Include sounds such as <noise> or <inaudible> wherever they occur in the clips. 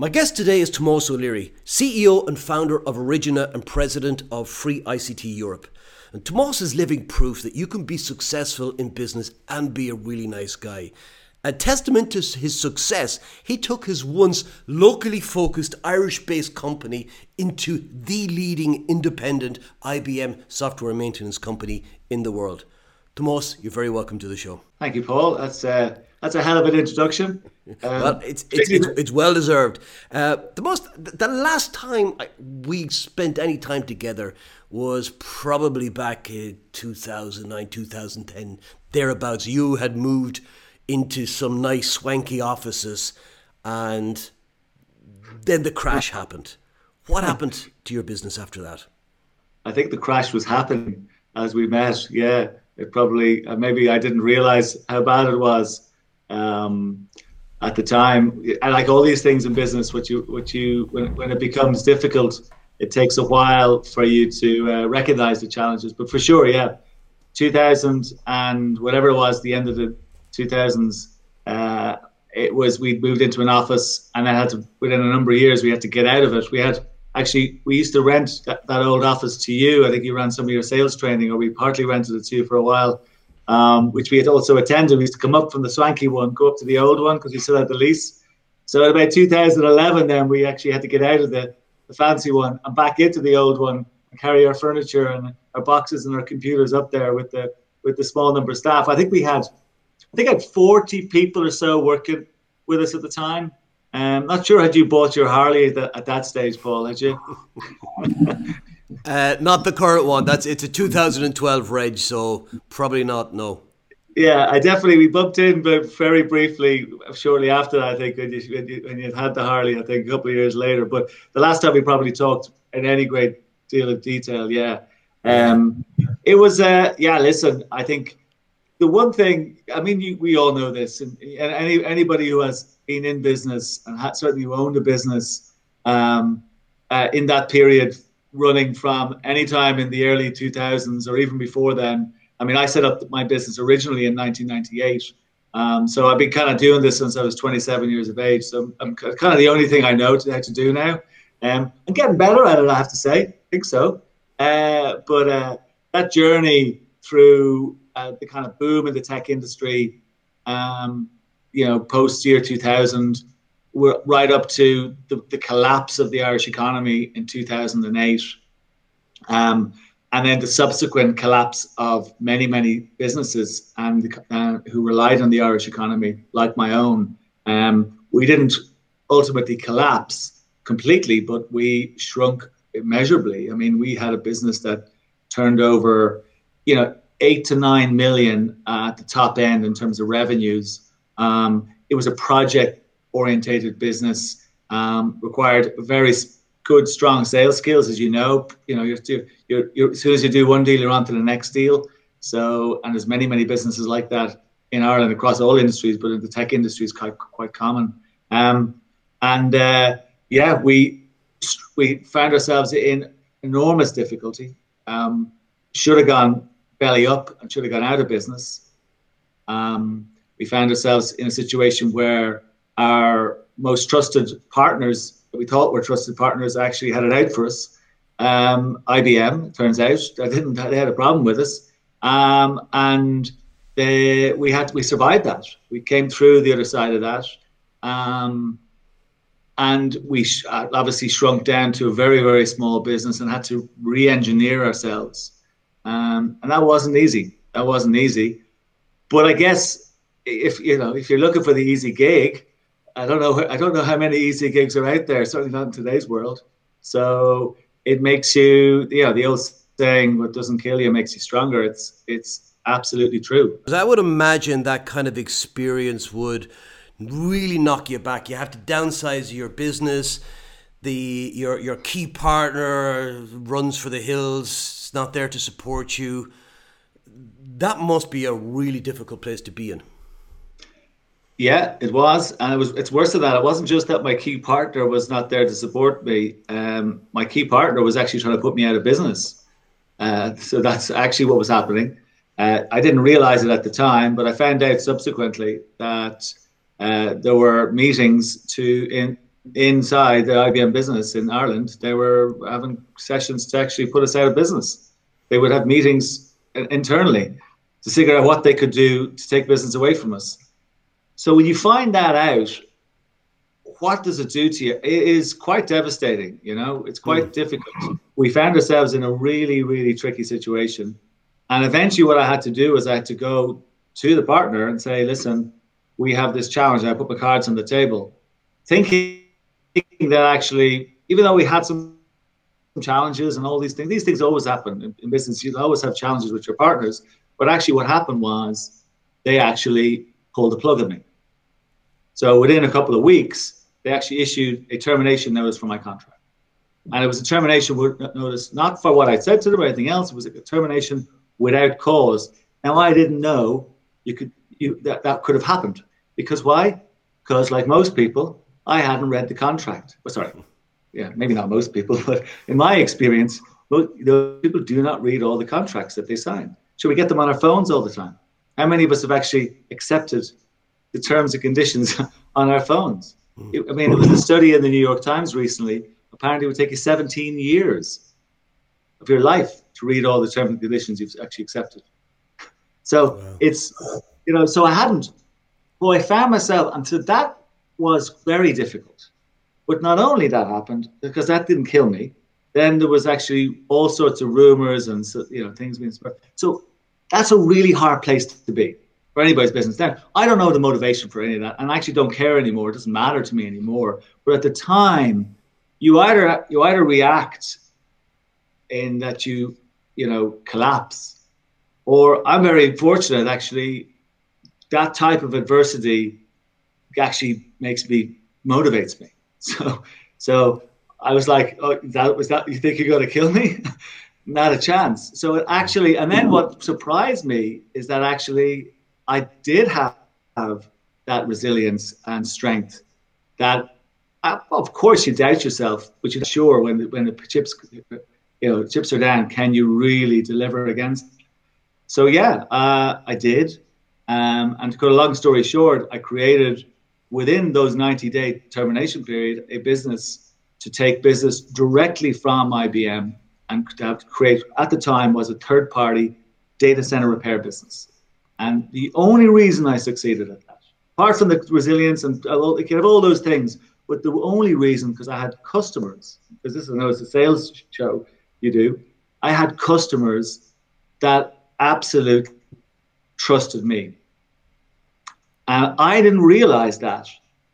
My guest today is Tomás O'Leary, CEO and founder of Origina and president of Free ICT Europe. And Tomás is living proof that you can be successful in business and be a really nice guy. A testament to his success, he took his once locally focused Irish based company into the leading independent IBM software maintenance company in the world. Tomás, you're very welcome to the show. Thank you, Paul. That's uh, that's a hell of an introduction. Um, well, it's it's, it's, it's well deserved. Uh, the most the last time we spent any time together was probably back in 2009, 2010, thereabouts. You had moved into some nice swanky offices, and then the crash happened. What happened to your business after that? I think the crash was happening as we met. Yeah, it probably uh, maybe I didn't realize how bad it was um, at the time. I like all these things in business. What you what you when when it becomes difficult, it takes a while for you to uh, recognize the challenges. But for sure, yeah, 2000 and whatever it was, the end of the 2000s. Uh, it was we moved into an office and I had to within a number of years we had to get out of it. We had actually we used to rent that, that, old office to you. I think you ran some of your sales training, or we partly rented it to you for a while, um, which we had also attended. We used to come up from the swanky one, go up to the old one because we still had the lease. So at about 2011, then we actually had to get out of the, the fancy one and back into the old one and carry our furniture and our boxes and our computers up there with the with the small number of staff. I think we had, I think I had 40 people or so working with us at the time. Um, not sure had you bought your Harley at, the, at that stage, Paul? Had you? <laughs> uh, not the current one. That's it's a 2012 reg, so probably not. No. Yeah, I definitely we bumped in, but very briefly shortly after that. I think when you, when you, when you had the Harley, I think a couple of years later. But the last time we probably talked in any great deal of detail, yeah. Um, it was, uh, yeah. Listen, I think the one thing. I mean, you, we all know this, and, and any anybody who has been in business and had, certainly you owned a business um, uh, in that period, running from any time in the early 2000s or even before then. I mean, I set up my business originally in 1998. Um, so I've been kind of doing this since I was 27 years of age. So I'm kind of the only thing I know to, how to do now. Um, I'm getting better at it, I have to say. I think so. Uh, but uh, that journey through uh, the kind of boom in the tech industry, um, you know, post year 2000, we're right up to the, the collapse of the Irish economy in 2008. Um, and then the subsequent collapse of many, many businesses and uh, who relied on the Irish economy, like my own. Um, we didn't ultimately collapse completely, but we shrunk immeasurably. I mean, we had a business that turned over, you know, eight to nine million uh, at the top end in terms of revenues um, it was a project orientated business, um, required very good, strong sales skills, as you know. You know, you're, you're, you're, as soon as you do one deal, you're on to the next deal. So, and there's many, many businesses like that in Ireland across all industries, but in the tech industry is quite, quite common. Um, and uh, yeah, we we found ourselves in enormous difficulty. Um, should have gone belly up and should have gone out of business. Um, we found ourselves in a situation where our most trusted partners we thought were trusted partners actually had it out for us. Um, IBM, turns out, they didn't. They had a problem with us, um, and they, we had we survived that. We came through the other side of that, um, and we sh- uh, obviously shrunk down to a very very small business and had to re-engineer ourselves, um, and that wasn't easy. That wasn't easy, but I guess if you know if you're looking for the easy gig, I don't know I don't know how many easy gigs are out there. Certainly not in today's world. So it makes you know the old saying what doesn't kill you makes you stronger. It's it's absolutely true. I would imagine that kind of experience would really knock you back. You have to downsize your business. The your your key partner runs for the hills. It's not there to support you. That must be a really difficult place to be in. Yeah, it was, and it was. It's worse than that. It wasn't just that my key partner was not there to support me. Um, my key partner was actually trying to put me out of business. Uh, so that's actually what was happening. Uh, I didn't realize it at the time, but I found out subsequently that uh, there were meetings to in inside the IBM business in Ireland, they were having sessions to actually put us out of business. They would have meetings internally to figure out what they could do to take business away from us. So when you find that out, what does it do to you? It is quite devastating. You know, it's quite mm. difficult. We found ourselves in a really, really tricky situation. And eventually, what I had to do was I had to go to the partner and say, listen, we have this challenge. And I put my cards on the table, thinking that actually, even though we had some challenges and all these things, these things always happen in, in business. You always have challenges with your partners. But actually, what happened was they actually pulled the plug on me. So within a couple of weeks, they actually issued a termination notice for my contract. And it was a termination notice not for what I said to them or anything else. It was a termination without cause. Now I didn't know you could you that that could have happened because why? Because like most people, I hadn't read the contract. Oh, sorry, yeah, maybe not most people, <laughs> but in my experience, most, people do not read all the contracts that they sign. So we get them on our phones all the time. How many of us have actually accepted the terms and conditions <laughs> on our phones? Hmm. I mean, it was a study in the New York Times recently. Apparently, it would take you 17 years of your life to read all the terms and conditions you've actually accepted. So wow. it's, you know, so I hadn't. Well, I found myself, and so that was very difficult. But not only that happened, because that didn't kill me, then there was actually all sorts of rumors and, you know, things being spread. So that's a really hard place to be for anybody's business. Now, I don't know the motivation for any of that, and I actually don't care anymore. It doesn't matter to me anymore. But at the time, you either you either react in that you you know collapse, or I'm very fortunate actually. That type of adversity actually makes me motivates me. <laughs> So so I was like, oh, that was that. You think you're going to kill me? <laughs> Not a chance. So it actually, and then what surprised me is that actually I did have, have that resilience and strength that uh, of course you doubt yourself, but you're sure when the, when the chips you know chips are down, can you really deliver against? So yeah, uh, I did. Um, and to cut a long story short, I created within those 90 day termination period a business to take business directly from IBM and to create at the time was a third party data center repair business. And the only reason I succeeded at that, apart from the resilience and all, those things, but the only reason because I had customers, because this is a sales show you do, I had customers that absolutely trusted me. And I didn't realize that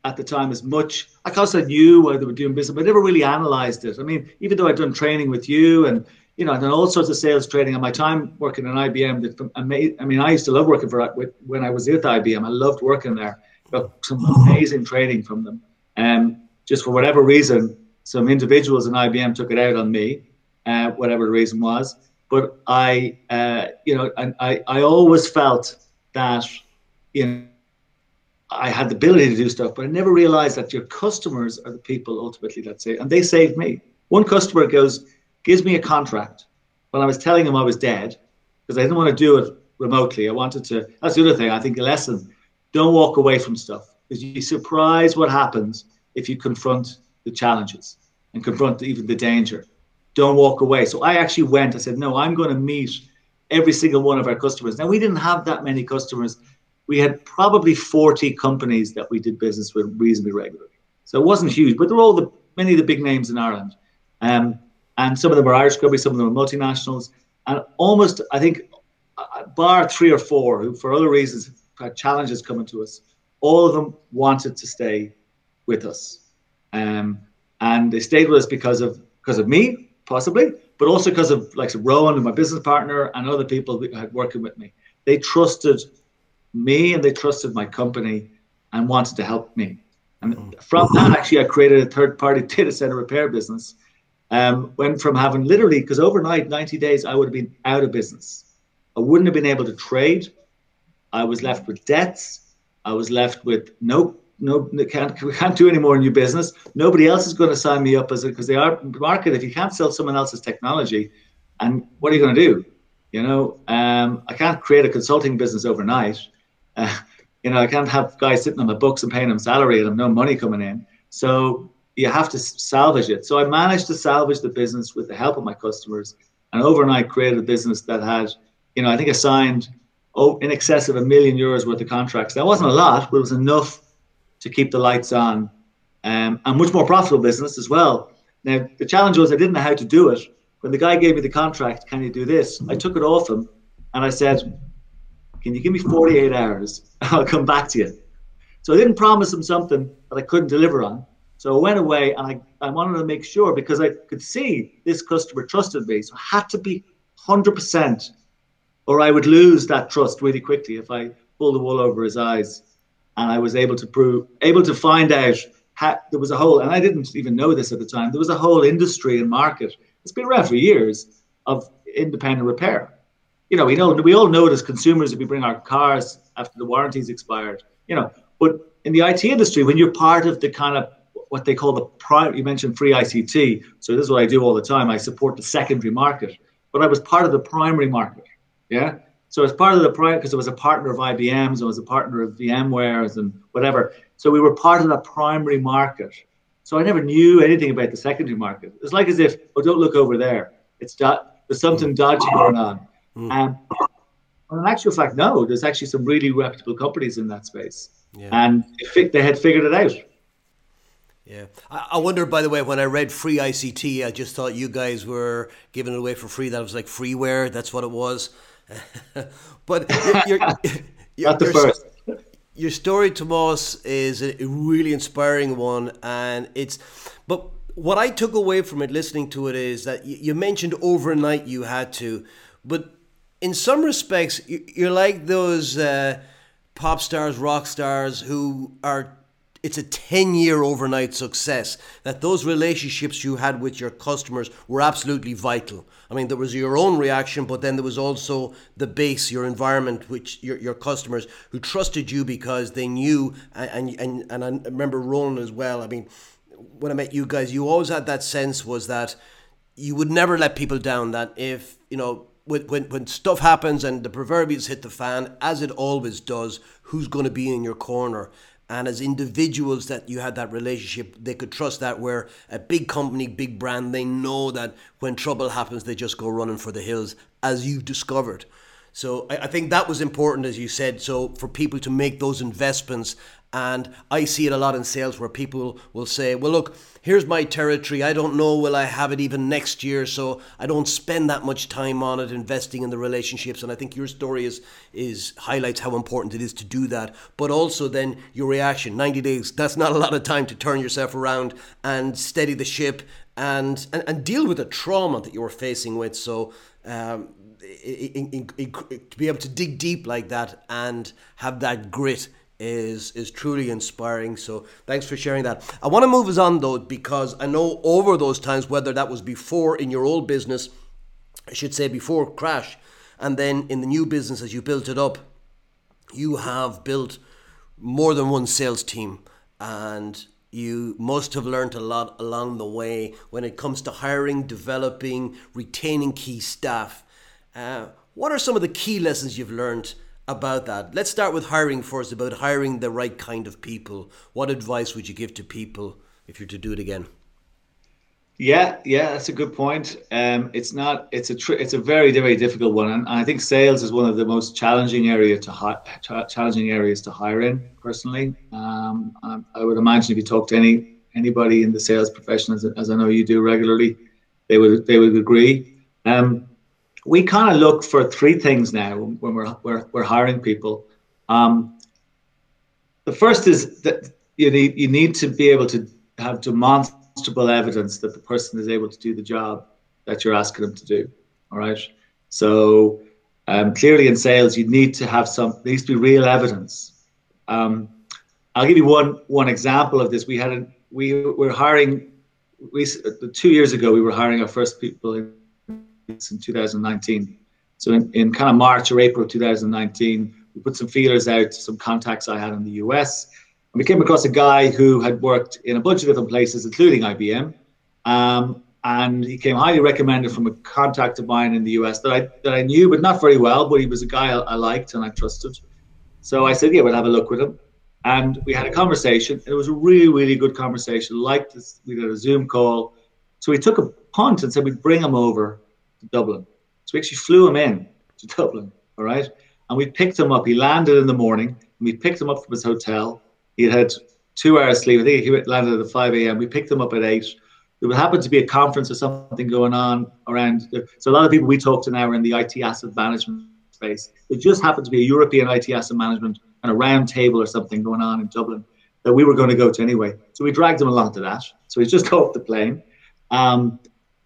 at the time as much. I course I knew why they were doing business, but I never really analyzed it. I mean, even though I'd done training with you and you know, I've done all sorts of sales training. and my time working in IBM, that I mean, I used to love working for when I was with IBM. I loved working there. Got some amazing training from them. And um, just for whatever reason, some individuals in IBM took it out on me, uh, whatever the reason was. But I, uh, you know, I, I always felt that, you know, I had the ability to do stuff, but I never realized that your customers are the people ultimately that say, and they saved me. One customer goes, gives me a contract when I was telling him I was dead because I didn't want to do it remotely. I wanted to. That's the other thing. I think a lesson: don't walk away from stuff because you surprise what happens if you confront the challenges and confront even the danger. Don't walk away. So I actually went. I said, no, I'm going to meet every single one of our customers. Now we didn't have that many customers. We had probably 40 companies that we did business with reasonably regularly. So it wasn't huge, but they're all the many of the big names in Ireland. Um, and some of them were Irish companies, some of them were multinationals, and almost I think, uh, bar three or four who for other reasons had challenges coming to us, all of them wanted to stay with us, um, and they stayed with us because of because of me possibly, but also because of like Rowan, and my business partner, and other people who had working with me. They trusted me and they trusted my company and wanted to help me. And from that, actually, I created a third party <laughs> data center repair business um, went from having literally, because overnight, 90 days, I would have been out of business. I wouldn't have been able to trade. I was left with debts. I was left with no, no, can't, <laughs> we can't do any more new business. Nobody else is going to sign me up as because they are market. If you can't sell someone else's technology, and what are you going to do? You know, um, I can't create a consulting business overnight. Uh, you know, I can't have guys sitting on my books and paying them salary and have no money coming in. So you have to salvage it. So I managed to salvage the business with the help of my customers, and overnight created a business that had, you know, I think I signed oh, in excess of a million euros worth of contracts. That wasn't a lot, but it was enough to keep the lights on, um, and much more profitable business as well. Now the challenge was I didn't know how to do it. When the guy gave me the contract, can you do this? I took it off him, and I said, "Can you give me 48 hours? <laughs> I'll come back to you." So I didn't promise him something that I couldn't deliver on. So I went away and I, I wanted to make sure because I could see this customer trusted me. So I had to be 100% or I would lose that trust really quickly if I pulled the wool over his eyes. And I was able to prove, able to find out how, there was a whole, and I didn't even know this at the time, there was a whole industry and market. It's been around for years of independent repair. You know, we know we all know it as consumers if we bring our cars after the warranty's expired. You know, but in the IT industry, when you're part of the kind of what they call the prime. You mentioned free ICT, so this is what I do all the time. I support the secondary market, but I was part of the primary market. Yeah. So as part of the prime, because I was a partner of IBM's, I was a partner of VMware's and whatever. So we were part of the primary market. So I never knew anything about the secondary market. It's like as if, oh, don't look over there. It's do- there's something dodgy going on. Mm. Um, in actual fact, no. There's actually some really reputable companies in that space, yeah. and they had figured it out. Yeah. I wonder, by the way, when I read free ICT, I just thought you guys were giving it away for free. That was like freeware. That's what it was. <laughs> but you're, you're, you're, <laughs> not the first. Your story, Tomas, is a really inspiring one, and it's. But what I took away from it, listening to it, is that you mentioned overnight you had to, but in some respects, you're like those uh, pop stars, rock stars who are it's a 10 year overnight success that those relationships you had with your customers were absolutely vital i mean there was your own reaction but then there was also the base your environment which your, your customers who trusted you because they knew and, and and i remember roland as well i mean when i met you guys you always had that sense was that you would never let people down that if you know when, when, when stuff happens and the proverbials hit the fan, as it always does, who's going to be in your corner? And as individuals that you had that relationship they could trust that where a big company big brand. They know that when trouble happens they just go running for the hills as you've discovered. So I, I think that was important as you said so for people to make those investments. And I see it a lot in sales where people will say well look here's my territory. I don't know will I have it even next year, so I don't spend that much time on it investing in the relationships. And I think your story is is highlights how important it is to do that. But also then your reaction, 90 days, that's not a lot of time to turn yourself around and steady the ship and and, and deal with the trauma that you were facing with. So um, in, in, in, to be able to dig deep like that and have that grit is is truly inspiring. So thanks for sharing that. I want to move us on though because I know over those times, whether that was before in your old business, I should say before crash, and then in the new business as you built it up, you have built more than one sales team and you must have learned a lot along the way when it comes to hiring, developing, retaining key staff. Uh, what are some of the key lessons you've learned about that. Let's start with hiring first, about hiring the right kind of people. What advice would you give to people if you're to do it again? Yeah, yeah, that's a good point. Um, it's not. It's a. Tr- it's a very, very difficult one, and I think sales is one of the most challenging area to hi- ch- challenging areas to hire in. Personally, um, I would imagine if you talk to any anybody in the sales profession, as, as I know you do regularly, they would they would agree. Um, we kind of look for three things now when we're we're, we're hiring people. Um, the first is that you need you need to be able to have demonstrable evidence that the person is able to do the job that you're asking them to do. All right. So um, clearly in sales, you need to have some. Needs to be real evidence. Um, I'll give you one one example of this. We had a, we were hiring. We two years ago we were hiring our first people in in 2019. So in, in kind of March or April 2019, we put some feelers out to some contacts I had in the US. And we came across a guy who had worked in a bunch of different places, including IBM. Um, and he came highly recommended from a contact of mine in the US that I that I knew, but not very well. But he was a guy I, I liked and I trusted. So I said, yeah, we'll have a look with him. And we had a conversation. It was a really, really good conversation. Like this, we did a Zoom call. So we took a punt and said we'd bring him over to Dublin. So we actually flew him in to Dublin, all right? And we picked him up. He landed in the morning, and we picked him up from his hotel. He had two hours sleep. I think he landed at 5 a.m. We picked him up at 8. There would happen to be a conference or something going on around. So a lot of people we talk to now are in the IT asset management space. It just happened to be a European IT asset management and a round table or something going on in Dublin that we were going to go to anyway. So we dragged him along to that. So he's just <laughs> got off the plane. Um,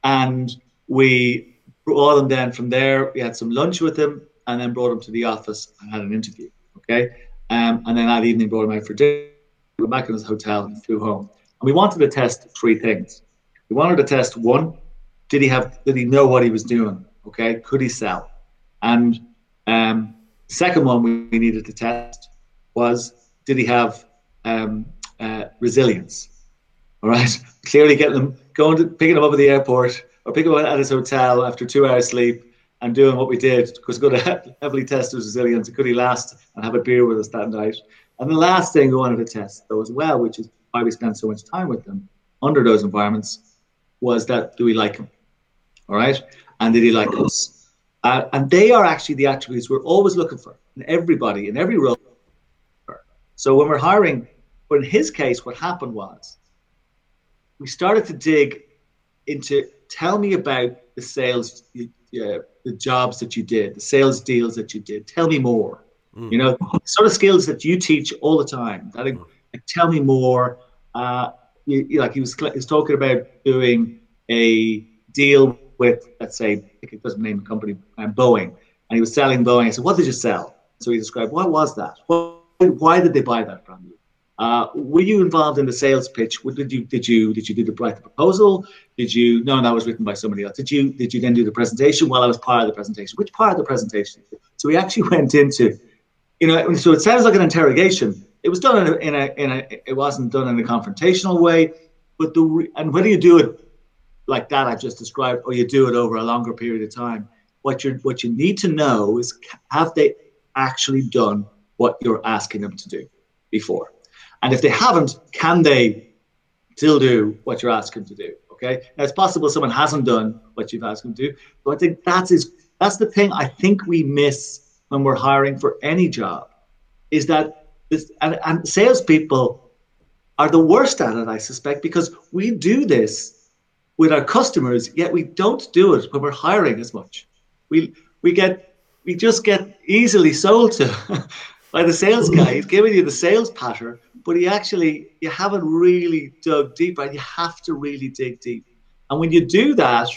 and we brought him then from there. We had some lunch with him and then brought him to the office and had an interview. Okay. Um, and then that evening brought him out for dinner. We went back in his hotel and flew home. And we wanted to test three things. We wanted to test one, did he have did he know what he was doing? Okay, could he sell? And um, second one we needed to test was did he have um, uh, resilience? All right, <laughs> clearly getting them going to picking him up at the airport or picking him up at his hotel after two hours sleep and doing what we did was going to heavily test his resilience. Could he last and have a beer with us that night? And the last thing we wanted to test, though, as well, which is why we spent so much time with them under those environments, was that do we like him? All right, and did he like us? Uh, and they are actually the attributes we're always looking for in everybody in every role. So when we're hiring, but in his case, what happened was we started to dig into tell me about the sales, uh, the jobs that you did, the sales deals that you did. Tell me more. Mm. You know, sort of skills that you teach all the time. That, mm. like, tell me more. Uh, you, you, like he was, he was talking about doing a deal with, let's say, it doesn't name a company, um, Boeing, and he was selling Boeing. I said, "What did you sell?" So he described, "What was that? Why, why did they buy that from you?" Uh, were you involved in the sales pitch? Did you did you did you do the write the proposal? Did you no, that was written by somebody else. Did you did you then do the presentation? Well, I was part of the presentation. Which part of the presentation? So we actually <laughs> went into, you know, so it sounds like an interrogation. It was done in a, in a, in a it wasn't done in a confrontational way, but the and whether you do it like that I just described, or you do it over a longer period of time, what you what you need to know is have they actually done what you're asking them to do before and if they haven't, can they still do what you're asking them to do? Okay. Now it's possible someone hasn't done what you've asked them to do, but I think that's is that's the thing I think we miss when we're hiring for any job, is that this and, and salespeople are the worst at it, I suspect, because we do this with our customers, yet we don't do it when we're hiring as much. We we get we just get easily sold to by the sales guy. He's giving you the sales pattern, but he actually you haven't really dug deep, and you have to really dig deep. And when you do that,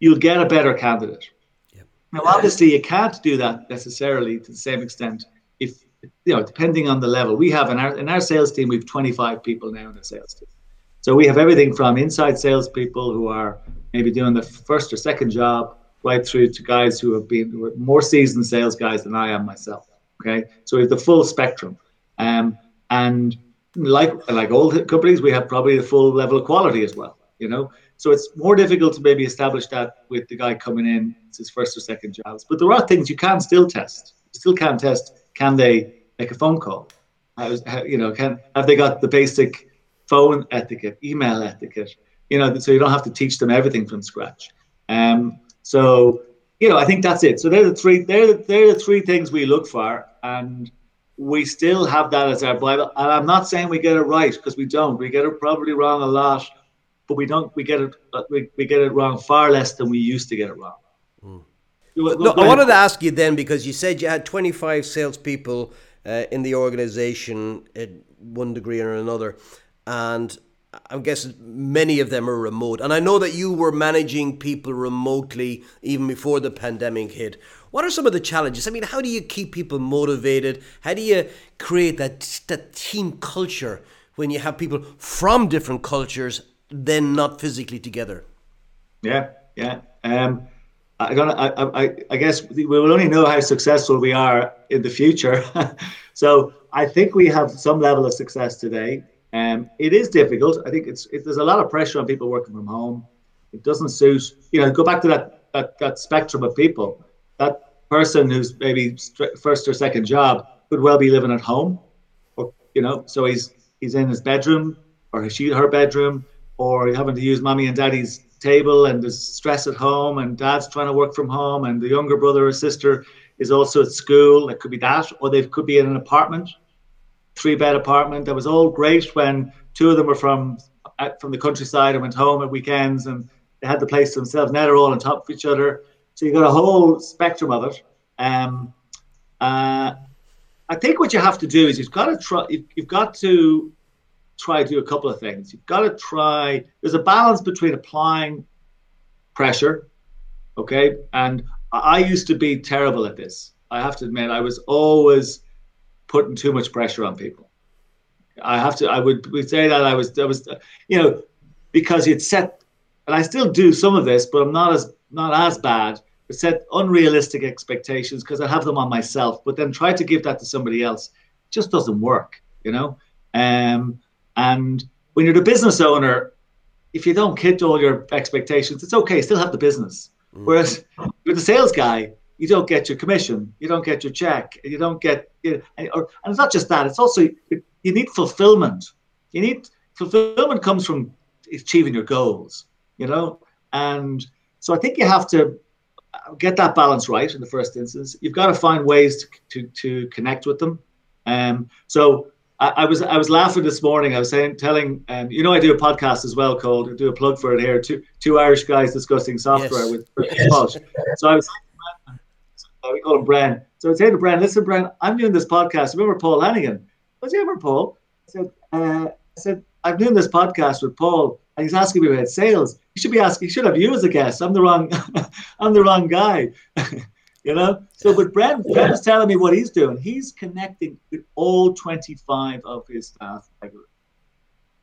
you'll get a better candidate. Yep. Now, obviously, you can't do that necessarily to the same extent if you know, depending on the level. We have in our in our sales team, we have 25 people now in the sales team. So we have everything from inside salespeople who are maybe doing the first or second job, right through to guys who have been who more seasoned sales guys than I am myself. Okay, so we have the full spectrum. Um, and like like all companies, we have probably the full level of quality as well. You know, so it's more difficult to maybe establish that with the guy coming in, it's his first or second jobs. But there are things you can still test. You still can test. Can they make a phone call? How, you know, can have they got the basic phone etiquette, email etiquette? You know, so you don't have to teach them everything from scratch. Um, so you know, I think that's it. So they're the three. They're the, they're the three things we look for, and we still have that as our Bible. And I'm not saying we get it right because we don't. We get it probably wrong a lot, but we don't. We get it. Uh, we, we get it wrong far less than we used to get it wrong. Mm. No, I wanted to ask you then because you said you had 25 salespeople uh, in the organization at one degree or another, and I guess many of them are remote. And I know that you were managing people remotely even before the pandemic hit. What are some of the challenges? I mean, how do you keep people motivated? How do you create that, that team culture when you have people from different cultures, then not physically together? Yeah, yeah. Um, I, I, I, I guess we will only know how successful we are in the future. <laughs> so I think we have some level of success today. Um, it is difficult. I think it's it, there's a lot of pressure on people working from home. It doesn't suit. You know, go back to that that, that spectrum of people. That person who's maybe first or second job could well be living at home, or you know, so he's he's in his bedroom or she her bedroom or having to use mommy and daddy's table and there's stress at home and dad's trying to work from home and the younger brother or sister is also at school. It could be that, or they could be in an apartment, three bed apartment. That was all great when two of them were from uh, from the countryside and went home at weekends and they had the place to themselves. Now they're all on top of each other. So you've got a whole spectrum of it. Um, uh, I think what you have to do is you've got to try. You've, got to try to do a couple of things. You've got to try. There's a balance between applying pressure, okay, and I used to be terrible at this. I have to admit, I was always putting too much pressure on people. I have to. I would, would say that I was. I was, you know, because you'd set, and I still do some of this, but I'm not as not as bad. Set unrealistic expectations because I have them on myself, but then try to give that to somebody else. It just doesn't work, you know. Um, and when you're the business owner, if you don't hit all your expectations, it's okay. Still have the business. Mm. Whereas with the sales guy, you don't get your commission, you don't get your check, you don't get, you know, or, and it's not just that. It's also you need fulfillment. You need fulfillment comes from achieving your goals, you know. And so I think you have to get that balance right in the first instance. You've got to find ways to to, to connect with them. Um, so I, I, was I was laughing this morning. I was saying, telling, um, you know, I do a podcast as well called. I do a plug for it here. Two two Irish guys discussing software yes. with yes. So I was, we call him Bren. So I say to Bren, listen, Bren, I'm doing this podcast. Remember Paul Hannigan? Was he ever Paul? I said, uh, I said, I'm doing this podcast with Paul, and he's asking me about sales. He should be asking. He should have you as a guest. I'm the wrong. <laughs> I'm the wrong guy. <laughs> you know. So, but Brent, Brent was telling me what he's doing. He's connecting with all 25 of his staff regularly.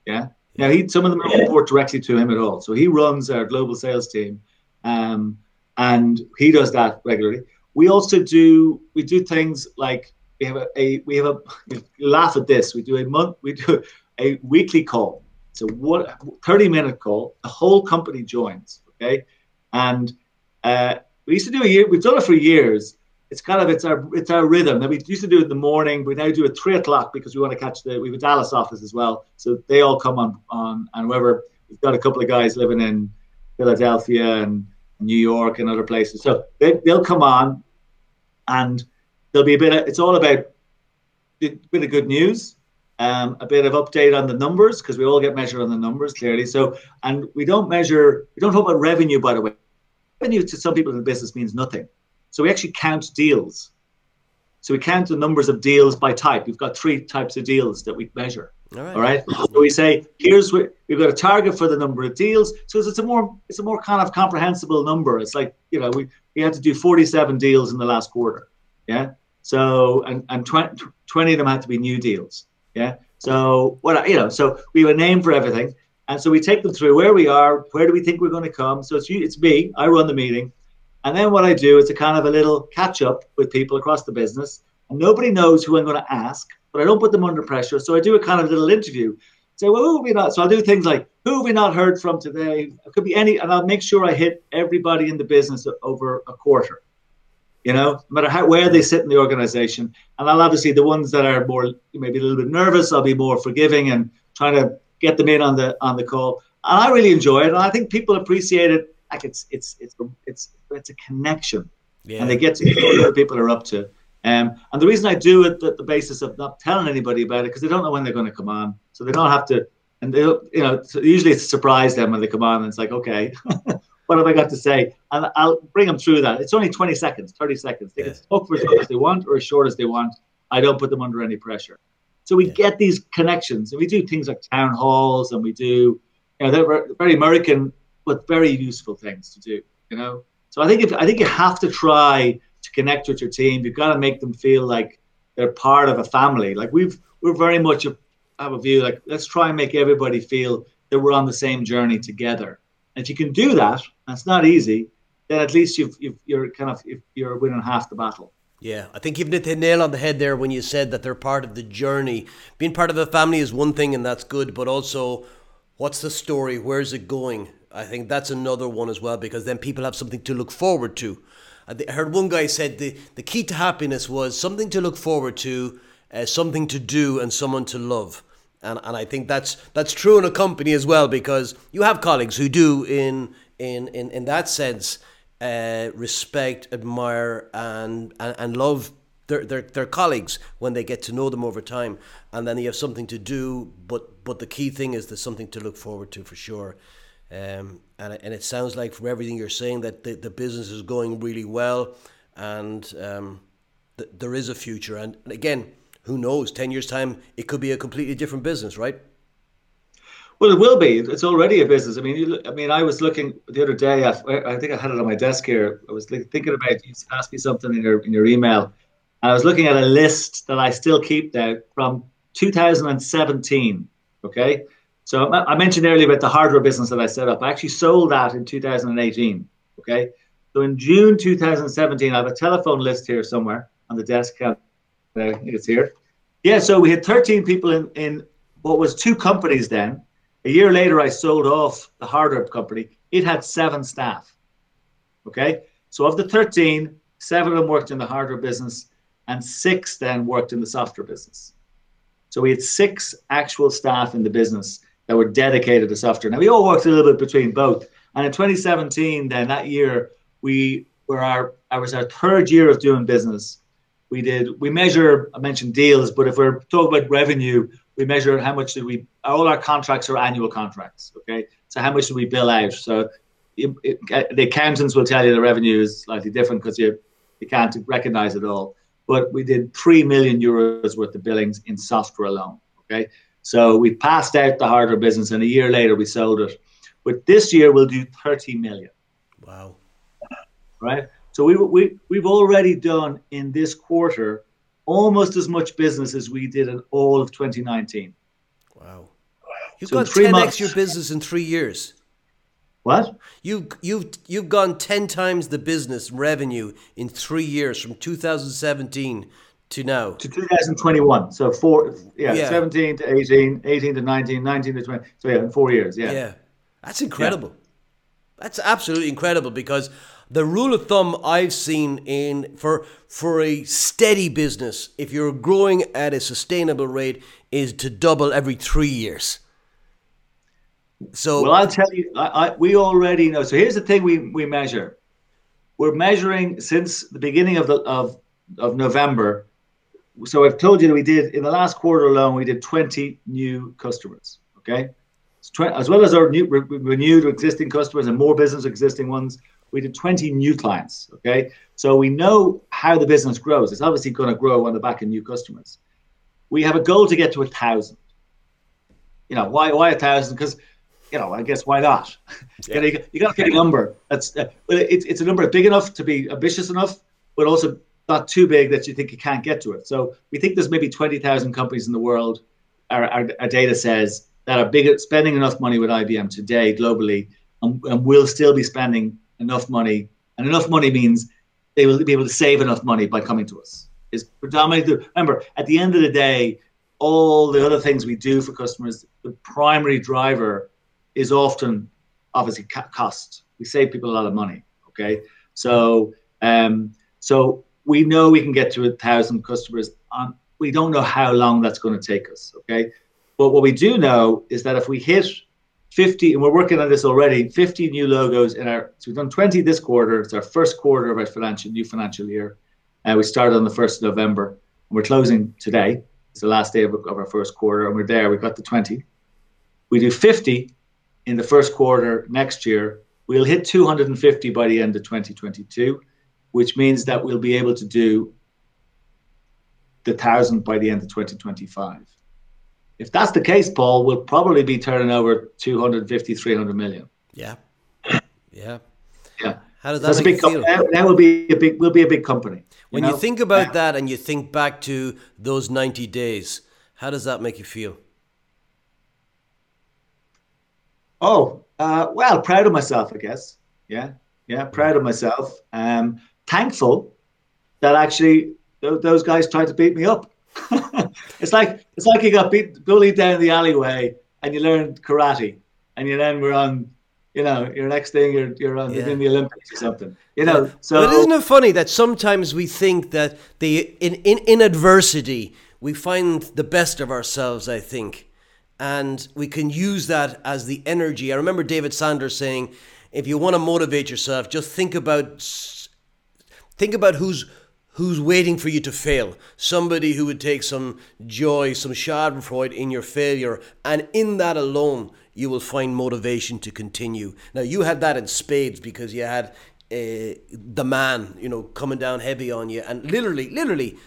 Yeah. Now, he some of them don't report directly to him at all. So he runs our global sales team, um, and he does that regularly. We also do we do things like we have a, a we have a <laughs> laugh at this. We do a month we do a weekly call. It's a one, 30 minute call. The whole company joins. Okay, and uh, we used to do a year. We've done it for years. It's kind of it's our it's our rhythm. that we used to do it in the morning. We now do it three o'clock because we want to catch the. We have a Dallas office as well, so they all come on on and wherever we've got a couple of guys living in Philadelphia and New York and other places. So they they'll come on, and there'll be a bit. Of, it's all about a bit of good news, um, a bit of update on the numbers because we all get measured on the numbers clearly. So and we don't measure. We don't talk about revenue by the way revenue to some people in the business means nothing. So we actually count deals. So we count the numbers of deals by type. We've got three types of deals that we measure. All right. All right? So we say here's what we've got a target for the number of deals. So it's a more it's a more kind of comprehensible number. It's like you know we we had to do 47 deals in the last quarter. Yeah. So and and 20, 20 of them had to be new deals. Yeah. So what you know so we have a name for everything. And so we take them through where we are, where do we think we're going to come. So it's you, it's me, I run the meeting, and then what I do is a kind of a little catch up with people across the business. And nobody knows who I'm going to ask, but I don't put them under pressure. So I do a kind of little interview. Say, well, who have we not? So I'll do things like, who have we not heard from today? It could be any, and I'll make sure I hit everybody in the business over a quarter. You know, no matter how where they sit in the organization, and I'll obviously the ones that are more maybe a little bit nervous, I'll be more forgiving and trying to get them in on the on the call. And I really enjoy it, and I think people appreciate it. Like it's it's it's it's it's a connection, yeah. and they get to hear what people are up to. Um, and the reason I do it at the basis of not telling anybody about it because they don't know when they're going to come on, so they don't have to. And they, you know, so usually it's a surprise them when they come on, and it's like, okay, <laughs> what have I got to say? And I'll bring them through that. It's only 20 seconds, 30 seconds. They yeah. can talk for as long as they want or as short as they want. I don't put them under any pressure. So we yeah. get these connections, and we do things like town halls, and we do, you know, they're very American, but very useful things to do. You know, so I think if I think you have to try to connect with your team. You've got to make them feel like they're part of a family. Like we've we're very much a, have a view like let's try and make everybody feel that we're on the same journey together. And if you can do that, and it's not easy, then at least you've, you've you're kind of you're winning half the battle. Yeah, I think you've hit the nail on the head there when you said that they're part of the journey. Being part of a family is one thing, and that's good, but also, what's the story? Where's it going? I think that's another one as well, because then people have something to look forward to. I heard one guy said the, the key to happiness was something to look forward to uh, something to do and someone to love. And, and I think that's that's true in a company as well because you have colleagues who do in in in, in that sense uh, respect, admire, and, and and love their, their their colleagues when they get to know them over time, and then you have something to do. But but the key thing is there's something to look forward to for sure. Um, and and it sounds like from everything you're saying that the, the business is going really well, and um, th- there is a future. And again, who knows? Ten years time, it could be a completely different business, right? Well, it will be. It's already a business. I mean, I mean, I was looking the other day. I, I think I had it on my desk here. I was thinking about you asked me something in your in your email, and I was looking at a list that I still keep now from 2017. Okay, so I mentioned earlier about the hardware business that I set up. I actually sold that in 2018. Okay, so in June 2017, I have a telephone list here somewhere on the desk. Uh, it's here. Yeah, so we had 13 people in in what was two companies then a year later, I sold off the hardware company. It had seven staff. Okay. So of the 13, seven of them worked in the hardware business and six then worked in the software business. So we had six actual staff in the business that were dedicated to software. Now we all worked a little bit between both. And in 2017, then that year, we were our, I was our third year of doing business. We did, we measure, I mentioned deals, but if we're talking about revenue, we measure how much did we all our contracts are annual contracts okay? So how much do we bill out? So it, it, the accountants will tell you the revenue is slightly different because you you can't recognize it all. But we did 3 million euros worth of billings in software alone okay? So we passed out the hardware business and a year later we sold it. But this year we'll do 30 million. Wow. Right so we, we, we've already done in this quarter almost as much business as we did in all of 2019. Wow. You've so got 10x months, your business in three years. What? You you've you've gone ten times the business revenue in three years from 2017 to now to 2021. So four, yeah, yeah. 17 to 18, 18 to 19, 19 to 20. So yeah, in four years. Yeah, yeah, that's incredible. Yeah. That's absolutely incredible because the rule of thumb I've seen in for for a steady business, if you're growing at a sustainable rate, is to double every three years. So well, I'll tell you, I, I, we already know. So here's the thing: we we measure. We're measuring since the beginning of the of of November. So I've told you that we did in the last quarter alone, we did 20 new customers. Okay, as well as our new renewed existing customers and more business existing ones we did 20 new clients. Okay. So we know how the business grows. It's obviously going to grow on the back of new customers. We have a goal to get to a thousand. You know, why why a thousand? Because you know, I guess why not? Yeah. <laughs> you, got to pick a number. That's uh, it's it's a number big enough to be ambitious enough, but also not too big that you think you can't get to it. So we think there's maybe 20,000 companies in the world. Our, our, our, data says that are big spending enough money with IBM today globally, and, and will still be spending enough money, and enough money means they will be able to save enough money by coming to us. Is predominantly remember at the end of the day, all the other things we do for customers, the primary driver is often obviously cost. We save people a lot of money. Okay, so um, so we know we can get to a thousand customers. On, we don't know how long that's going to take us. Okay, but what we do know is that if we hit 50, and we're working on this already, 50 new logos in our, so we've done 20 this quarter. It's our first quarter of our financial, new financial year. Uh, we started on the 1st of November, and we're closing today. It's the last day of, of our first quarter, and we're there. We've got the 20. We do 50 in the first quarter next year. We'll hit 250 by the end of 2022, which means that we'll be able to do the thousand by the end of 2025 if that's the case, Paul, we'll probably be turning over 250, 300 million. Yeah. Yeah. Yeah. How does that That's make a big you feel? That will be a big. Will be a big company. When you, know? you think about yeah. that and you think back to those ninety days, how does that make you feel? Oh, uh, well, proud of myself, I guess. Yeah, yeah, proud of myself. Um, thankful that actually th- those guys tried to beat me up. <laughs> it's like it's like you got beat, bullied down the alleyway and you learned karate, and you then were on, you know, your next thing you're you're on yeah. in the Olympics or something. You know, so but isn't it funny that sometimes we think that the in in, in adversity we find the best of ourselves, I think. And we can use that as the energy. I remember David Sanders saying, if you want to motivate yourself, just think about think about who's who's waiting for you to fail. Somebody who would take some joy, some schadenfreude in your failure, and in that alone, you will find motivation to continue. Now, you had that in spades because you had uh, the man, you know, coming down heavy on you, and literally, literally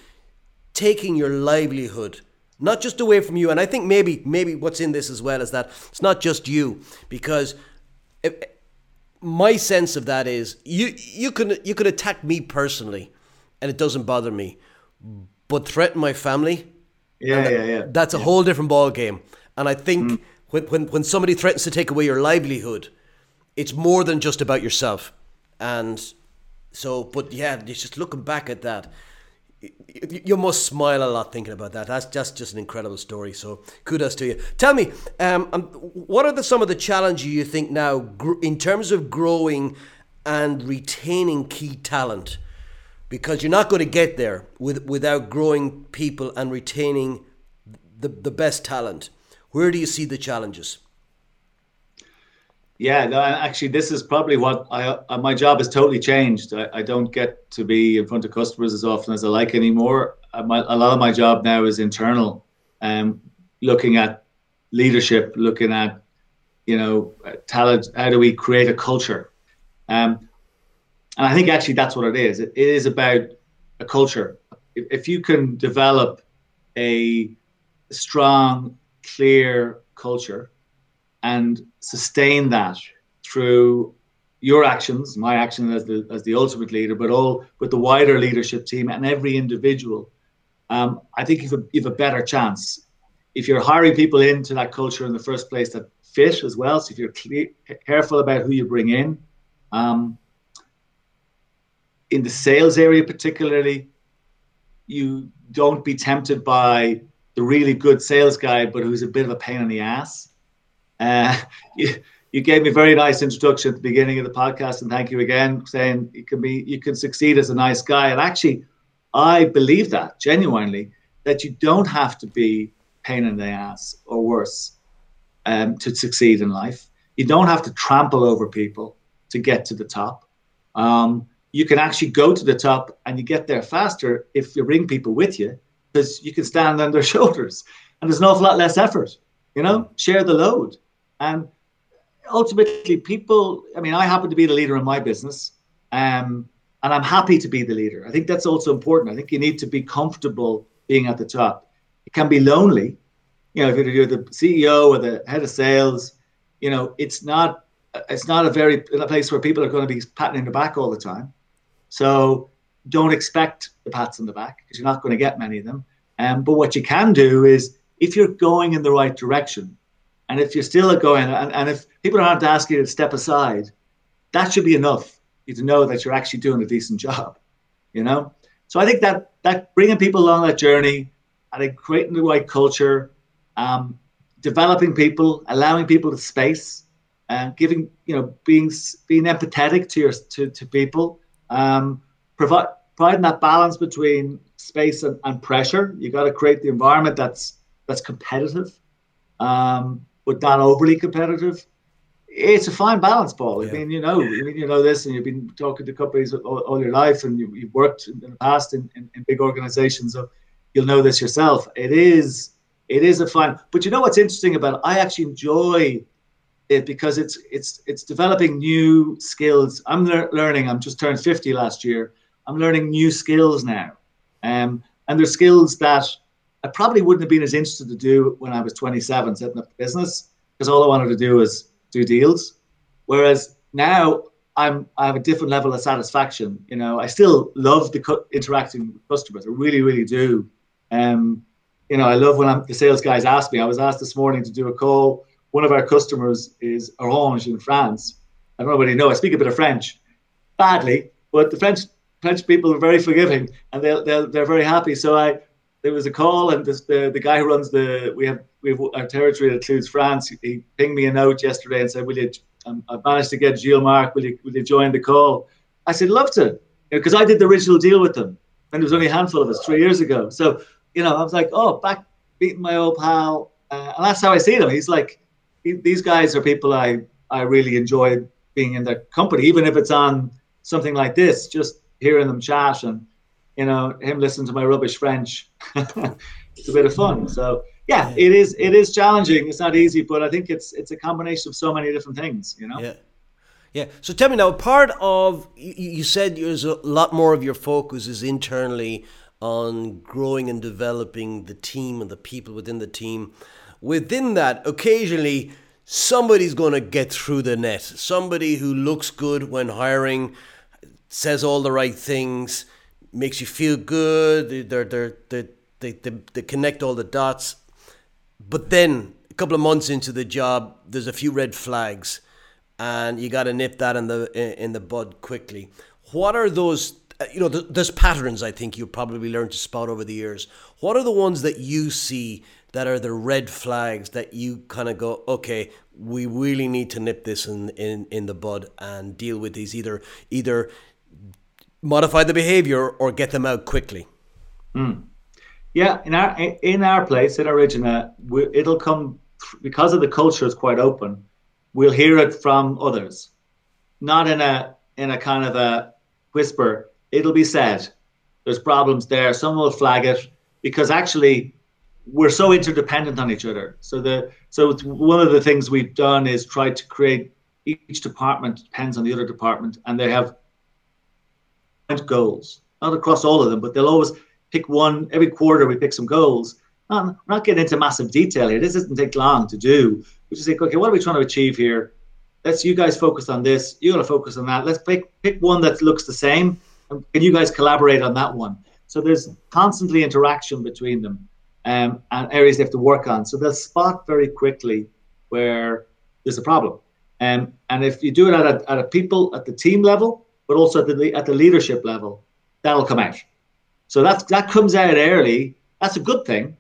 taking your livelihood not just away from you. And I think maybe maybe what's in this as well is that it's not just you because. My sense of that is you you can you could attack me personally and it doesn't bother me. But threaten my family, yeah, that, yeah, yeah. That's a yeah. whole different ball game. And I think mm. when, when when somebody threatens to take away your livelihood, it's more than just about yourself. And so, but yeah, just looking back at that, you must smile a lot thinking about that. That's just just an incredible story. So kudos to you. Tell me, um, um what are the, some of the challenges you think now in terms of growing and retaining key talent? Because you're not going to get there with, without growing people and retaining the, the best talent. Where do you see the challenges? Yeah, no, actually, this is probably what I uh, my job has totally changed. I, I, don't get to be in front of customers as often as I like anymore. Uh, my, a lot of my job now is internal, um, looking at leadership, looking at you know talent. How do we create a culture? Um, and I think actually that's what it is. It is about a culture. If, if you can develop a strong, clear culture and sustain that through your actions, my action as the as the ultimate leader, but all with the wider leadership team and every individual, um, I think you've a, you've a better chance. If you're hiring people into that culture in the first place that fit as well, so if you're clear, careful about who you bring in, um, in the sales area particularly you don't be tempted by the really good sales guy but who's a bit of a pain in the ass. Uh, <laughs> you, you gave me a very nice introduction at the beginning of the podcast and thank you again saying you can be you can succeed as a nice guy. And actually i believe that genuinely that you don't have to be pain in the ass or worse um, to succeed in life. You don't have to trample over people to get to the top. Um, you can actually go to the top and you get there faster if you bring people with you because you can stand <laughs> on their shoulders. And there's an awful lot less effort you know? Share the load. And ultimately people i mean i happen to be the leader in my business um, and i'm happy to be the leader. I think that's also important. I think you need to be comfortable being at the top. It can be lonely you know if you're the ceo or the head of sales you know it's not it's not a very a place where people are going to be patting in the back all the time so don't expect the pats on the back because you're not going to get many of them. Um, but what you can do is if you're going in the right direction, and if you're still going, and, and if people aren't asking you to step aside, that should be enough you to know that you're actually doing a decent job. You know, so I think that that bringing people along that journey, think creating the right culture, um, developing people, allowing people the space, and uh, giving you know being being empathetic to your to, to people um, provide, providing that balance between space and, and pressure. You got to create the environment that's that's competitive, um, but not overly competitive. It's a fine balance, Paul. Yeah. I mean, you know, I mean, you know this, and you've been talking to companies all, all your life, and you, have worked in, the past in, in, in big organizations, so you'll know this yourself. It is it is a fine. But you know what's interesting about it? I actually enjoy it because it's it's it's developing new skills. I'm le- learning. I'm just turned 50 last year. I'm learning new skills now, um, and there's skills that I probably wouldn't have been as interested to do when I was 27 setting up the business because all I wanted to do was do deals. Whereas now I'm I have a different level of satisfaction. You know, I still love the co- interacting with customers. I really really do. Um, you know, I love when I'm, the sales guys ask me. I was asked this morning to do a call one of our customers is Orange in France. I don't know whether you know. I speak a bit of French, badly, but the French French people are very forgiving and they're they're, they're very happy. So I there was a call and this, the the guy who runs the we have we have our territory that includes France. He pinged me a note yesterday and said, "Will you?" Um, I've managed to get Gilles Marc. Will you will you join the call? I said, "Love to," because you know, I did the original deal with them, and there was only a handful of us three years ago. So you know, I was like, oh, back beating my old pal, uh, and that's how I see them. He's like, these guys are people I I really enjoy being in their company, even if it's on something like this. Just hearing them chat and you know him listen to my rubbish French, <laughs> it's a bit of fun. So yeah, it is it is challenging. It's not easy, but I think it's it's a combination of so many different things. You know. Yeah. Yeah. So tell me now, part of you, you said there's a lot more of your focus is internally on growing and developing the team and the people within the team. Within that, occasionally somebody's going to get through the net. Somebody who looks good when hiring, says all the right things, makes you feel good. They're, they're, they're, they, they, they connect all the dots. But then a couple of months into the job, there's a few red flags, and you got to nip that in the in the bud quickly. What are those? Uh, you know, there's patterns I think you probably learned to spot over the years. What are the ones that you see that are the red flags that you kind of go, okay, we really need to nip this in, in, in the bud and deal with these either either modify the behavior or get them out quickly. Mm. Yeah, in our in our place in Origina, it'll come because of the culture is quite open. We'll hear it from others, not in a in a kind of a whisper. It'll be said. There's problems there. Someone will flag it because actually we're so interdependent on each other. So the so one of the things we've done is try to create each department depends on the other department, and they have goals, not across all of them, but they'll always pick one every quarter. We pick some goals. we're not getting into massive detail here. This doesn't take long to do. We just think, okay, what are we trying to achieve here? Let's you guys focus on this. You got to focus on that. Let's pick pick one that looks the same. And can you guys collaborate on that one? So there's constantly interaction between them um, and areas they have to work on. So they'll spot very quickly where there's a problem. Um, and if you do it at a, at a people, at the team level, but also at the, at the leadership level, that'll come out. So that's, that comes out early. That's a good thing.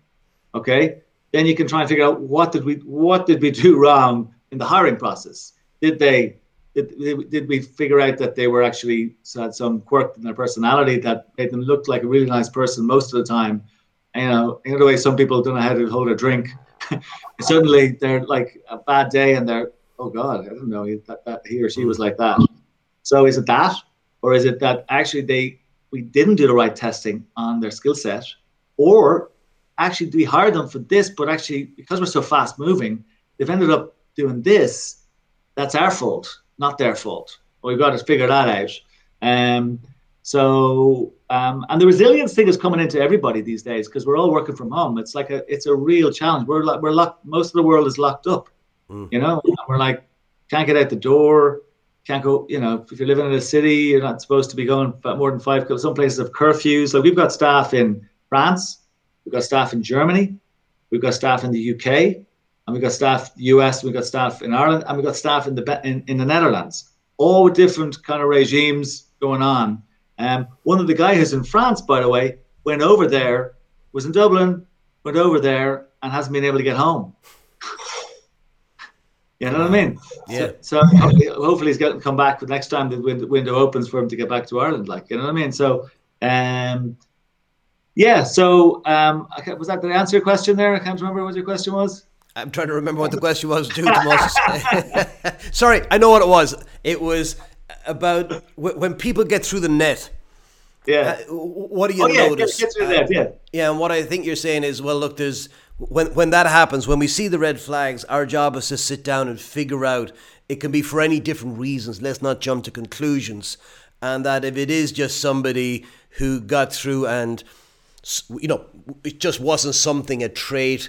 Okay. Then you can try and figure out what did we, what did we do <laughs> wrong in the hiring process? Did they, did, did we figure out that they were actually had some quirk in their personality that made them look like a really nice person most of the time you know, in the way some people don't know how to hold a drink. <laughs> Suddenly they're like a bad day and they're, oh God, I don't know, that, that he or she was like that. So is it that? Or is it that actually they we didn't do the right testing on their skill set? Or actually we hired them for this, but actually because we're so fast moving, they've ended up doing this. That's our fault, not their fault. we've got to figure that out. Um, so um, and the resilience thing is coming into everybody these days because we're all working from home. It's like a it's a real challenge. We're like, we're locked. Most of the world is locked up. Mm. You know, we're like can't get out the door. Can't go. You know, if you're living in a city, you're not supposed to be going more than five. Some places have curfews. Like we've got staff in France, we've got staff in Germany, we've got staff in the UK, and we've got staff US. We've got staff in Ireland, and we've got staff in the in, in the Netherlands. All different kind of regimes going on um, one of the guys who's in France, by the way, went over there, was in Dublin, went over there, and hasn't been able to get home. <laughs> you know what I mean? Yeah. So, so hopefully he's going to come back the next time the window opens for him to get back to Ireland. Like you know what I mean? So, um, yeah. So um, was that the answer your question there? I can't remember what your question was. I'm trying to remember what the question was too. <laughs> Sorry, I know what it was. It was about when people get through the net. Yeah. Uh, what do you oh, yeah, notice? Get, get through that, yeah. Yeah, and what I think you're saying is, well, look, there's when when that happens, when we see the red flags, our job is to sit down and figure out. It can be for any different reasons. Let's not jump to conclusions. And that if it is just somebody who got through and you know it just wasn't something a trait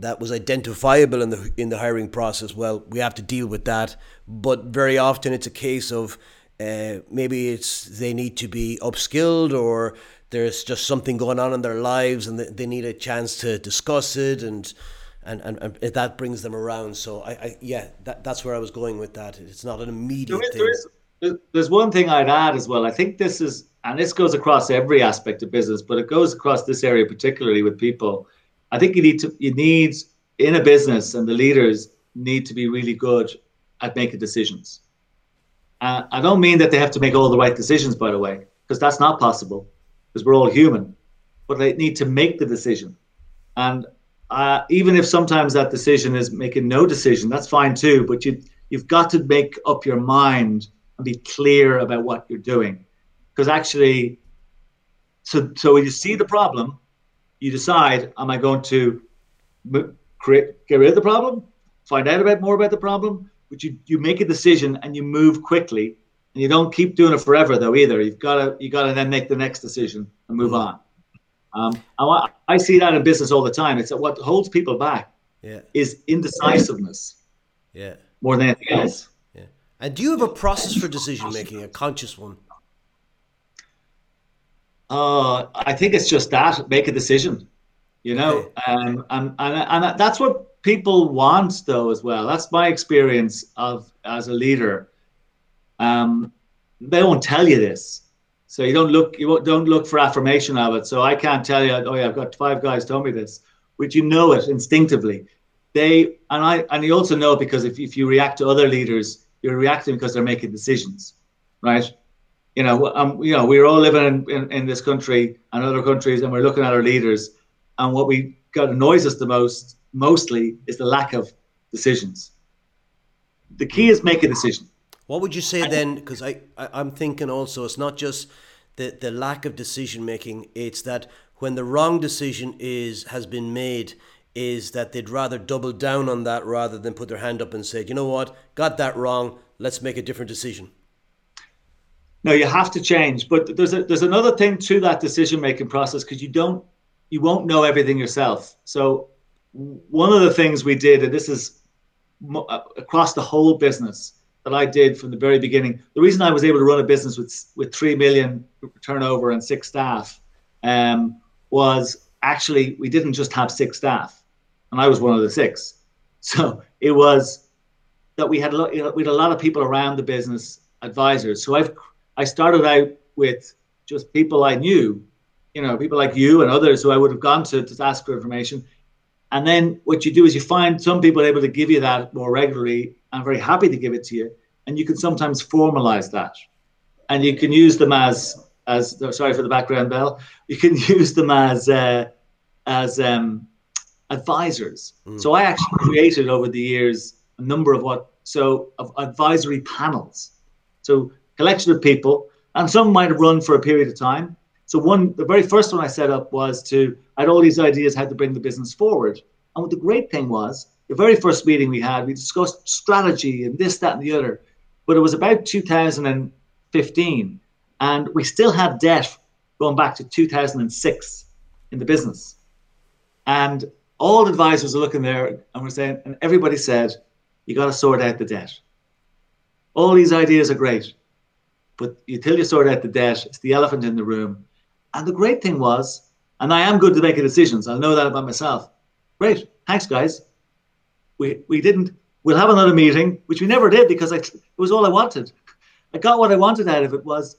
that was identifiable in the in the hiring process, well, we have to deal with that. But very often it's a case of uh, maybe it's they need to be upskilled or there's just something going on in their lives and they need a chance to discuss it and and, and, and that brings them around. So I, I yeah, that, that's where I was going with that. It's not an immediate there is, there is, there's one thing I'd add as well. I think this is and this goes across every aspect of business, but it goes across this area particularly with people I think you need to you need in a business and the leaders need to be really good at making decisions. Uh, I don't mean that they have to make all the right decisions, by the way, because that's not possible, because we're all human. but they need to make the decision. And uh, even if sometimes that decision is making no decision, that's fine too. But you you've got to make up your mind and be clear about what you're doing, because actually, so so you see the problem, you decide: Am I going to create get rid of the problem, find out about more about the problem? But you you make a decision and you move quickly, and you don't keep doing it forever though either. You've got to you got to then make the next decision and move on. Um, I, I, see that in business all the time. It's what holds people back yeah. is indecisiveness. Yeah. More than anything else. Yeah. And do you have a process for decision making, a conscious one? Uh, I think it's just that make a decision, you know, okay. um, and, and and that's what people want though as well. That's my experience of as a leader. Um, they won't tell you this, so you don't look you don't look for affirmation of it. So I can't tell you, oh yeah, I've got five guys tell me this, but you know it instinctively. They and I and you also know because if, if you react to other leaders, you're reacting because they're making decisions, right? You know, um, you know, we're all living in, in, in this country and other countries, and we're looking at our leaders, and what we got annoys us the most, mostly, is the lack of decisions. The key is make a decision. What would you say then? Because I, I am thinking also it's not just the the lack of decision making. It's that when the wrong decision is has been made, is that they'd rather double down on that rather than put their hand up and say, you know what, got that wrong. Let's make a different decision. No, you have to change. But there's a, there's another thing to that decision making process because you don't you won't know everything yourself. So one of the things we did, and this is across the whole business, that I did from the very beginning. The reason I was able to run a business with with three million turnover and six staff um, was actually we didn't just have six staff, and I was one of the six. So it was that we had a lot, we had a lot of people around the business, advisors. So I've I started out with just people I knew, you know, people like you and others who I would have gone to to ask for information. And then what you do is you find some people able to give you that more regularly I'm very happy to give it to you. And you can sometimes formalize that. And you can use them as, as sorry for the background bell, you can <laughs> use them as, uh, as um, advisors. Mm. So I actually created over the years a number of what, so of advisory panels. So collection of people, and some might have run for a period of time. So one, the very first one I set up was to, I had all these ideas how to bring the business forward. And what the great thing was, the very first meeting we had, we discussed strategy and this, that, and the other. But it was about 2015, and we still had debt going back to 2006 in the business. And all the advisors are looking there and we're saying, and everybody said, you got to sort out the debt. All these ideas are great, but until you sort out the debt, it's the elephant in the room. And the great thing was, and I am good to make decisions, I know that about myself. Great, thanks, guys we, we didn't, we'll have another meeting, which we never did because I, it was all I wanted. I got what I wanted out of it was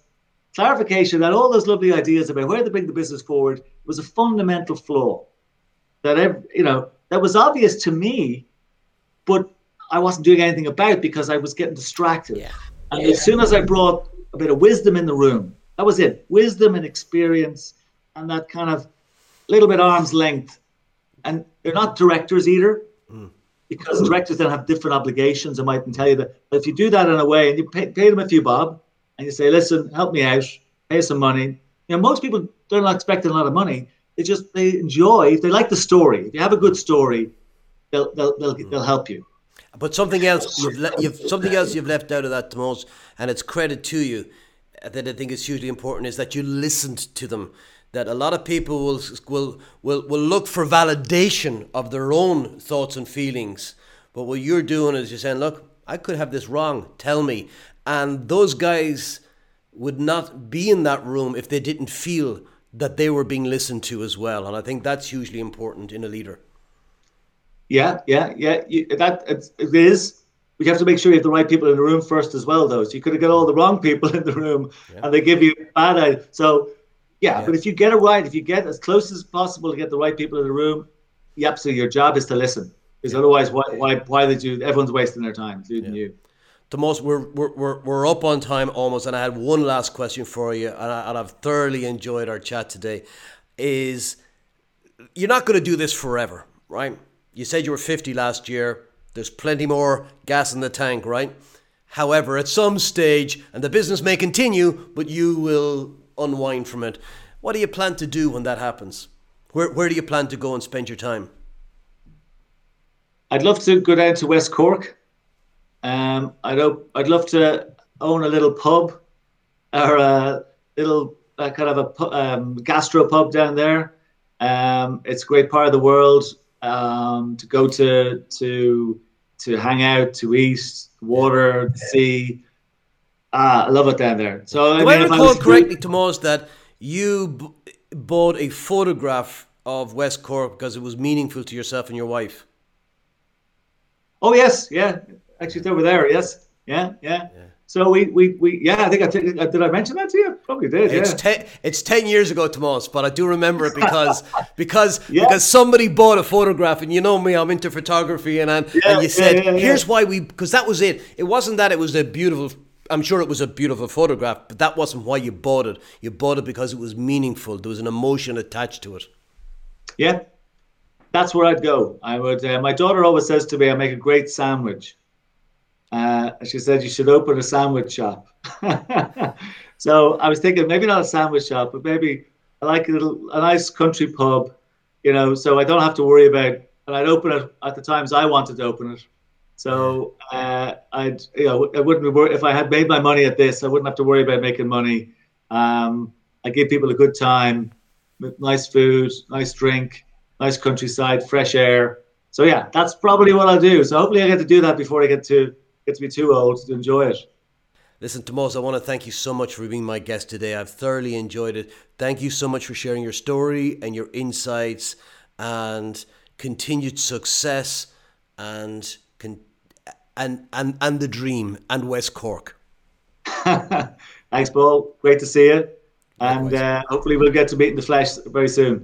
clarification that all those lovely ideas about where to bring the business forward was a fundamental flaw that, every, you know, that was obvious to me, but I wasn't doing anything about because I was getting distracted. Yeah. And yeah. as soon as I brought a bit of wisdom in the room, that was it. Wisdom and experience and that kind of little bit arm's length. And they're not directors either. Mm because directors then have different obligations. I might tell you that if you do that in a way and you pay, pay them a few bob and you say, listen, help me out, pay some money. You know, most people they're not expecting a lot of money. They just they enjoy. If they like the story, if you have a good story, they'll they'll they'll, they'll help you. But something else you've, le- you've something else you've left out of that, Tomas, and it's credit to you uh, that I think is hugely important is that you listened to them that a lot of people will, will, will, will look for validation of their own thoughts and feelings. But what you're doing is you're saying, look, I could have this wrong, tell me. And those guys would not be in that room if they didn't feel that they were being listened to as well. And I think that's hugely important in a leader. Yeah, yeah, yeah. You, that it is. We have to make sure you have the right people in the room first as well, though. So you could have got all the wrong people <laughs> in the room, yeah. and they give you bad. Ideas. So yeah, yeah, but if you get it right, if you get as close as possible to get the right people in the room, yep. so your job is to listen. Because yeah. otherwise, why, why, why they do? Everyone's wasting their time, including you. Tomas, we're, we're, we're, we're up on time almost, and I had one last question for you, and, I, and I've thoroughly enjoyed our chat today. is you're not going to do this forever, right? You said you were 50 last year. There's plenty more gas in the tank, right? However, at some stage, and the business may continue, but you will unwind from it. What do you plan to do when that happens? Where, where do you plan to go and spend your time? I'd love to go down to West Cork. Um, I'd, I'd love to own a little pub or a little uh, kind of a um, gastro pub down there. Um, it's a great part of the world um, to go to to to hang out, to eat, water, the sea. Ah, I love it down there. So do I, mean, I recall correctly, Tomas, that you b- bought a photograph of West Cork because it was meaningful to yourself and your wife? Oh yes, yeah. Actually, it's over there. Yes, yeah, yeah. yeah. So we, we, we, yeah, I think I t- did. I mention that to you? Probably did. It's ten. It's ten years ago, Tomas, but I do remember it because <laughs> because yeah. because somebody bought a photograph, and you know me, I'm into photography, and and, yeah, and you said, "Here's why we," because that was it. It wasn't that it was a beautiful. I'm sure it was a beautiful photograph, but that wasn't why you bought it. You bought it because it was meaningful. There was an emotion attached to it. Yeah, that's where I'd go. I would. Uh, my daughter always says to me, "I make a great sandwich." Uh, she said you should open a sandwich shop. <laughs> so I was thinking maybe not a sandwich shop, but maybe I like a little a nice country pub, you know, so I don't have to worry about. And I'd open it at the times I wanted to open it. So uh, I'd you know I wouldn't be worried if I had made my money at this. I wouldn't have to worry about making money. Um, I give people a good time, nice food, nice drink, nice countryside, fresh air. So yeah, that's probably what I'll do. So hopefully I get to do that before I get to get to be too old to enjoy it. Listen, Tomas, I want to thank you so much for being my guest today. I've thoroughly enjoyed it. Thank you so much for sharing your story and your insights and continued success and and and and the dream and West Cork. <laughs> Thanks, Paul. Great to see you, and uh, hopefully we'll get to meet in the flesh very soon.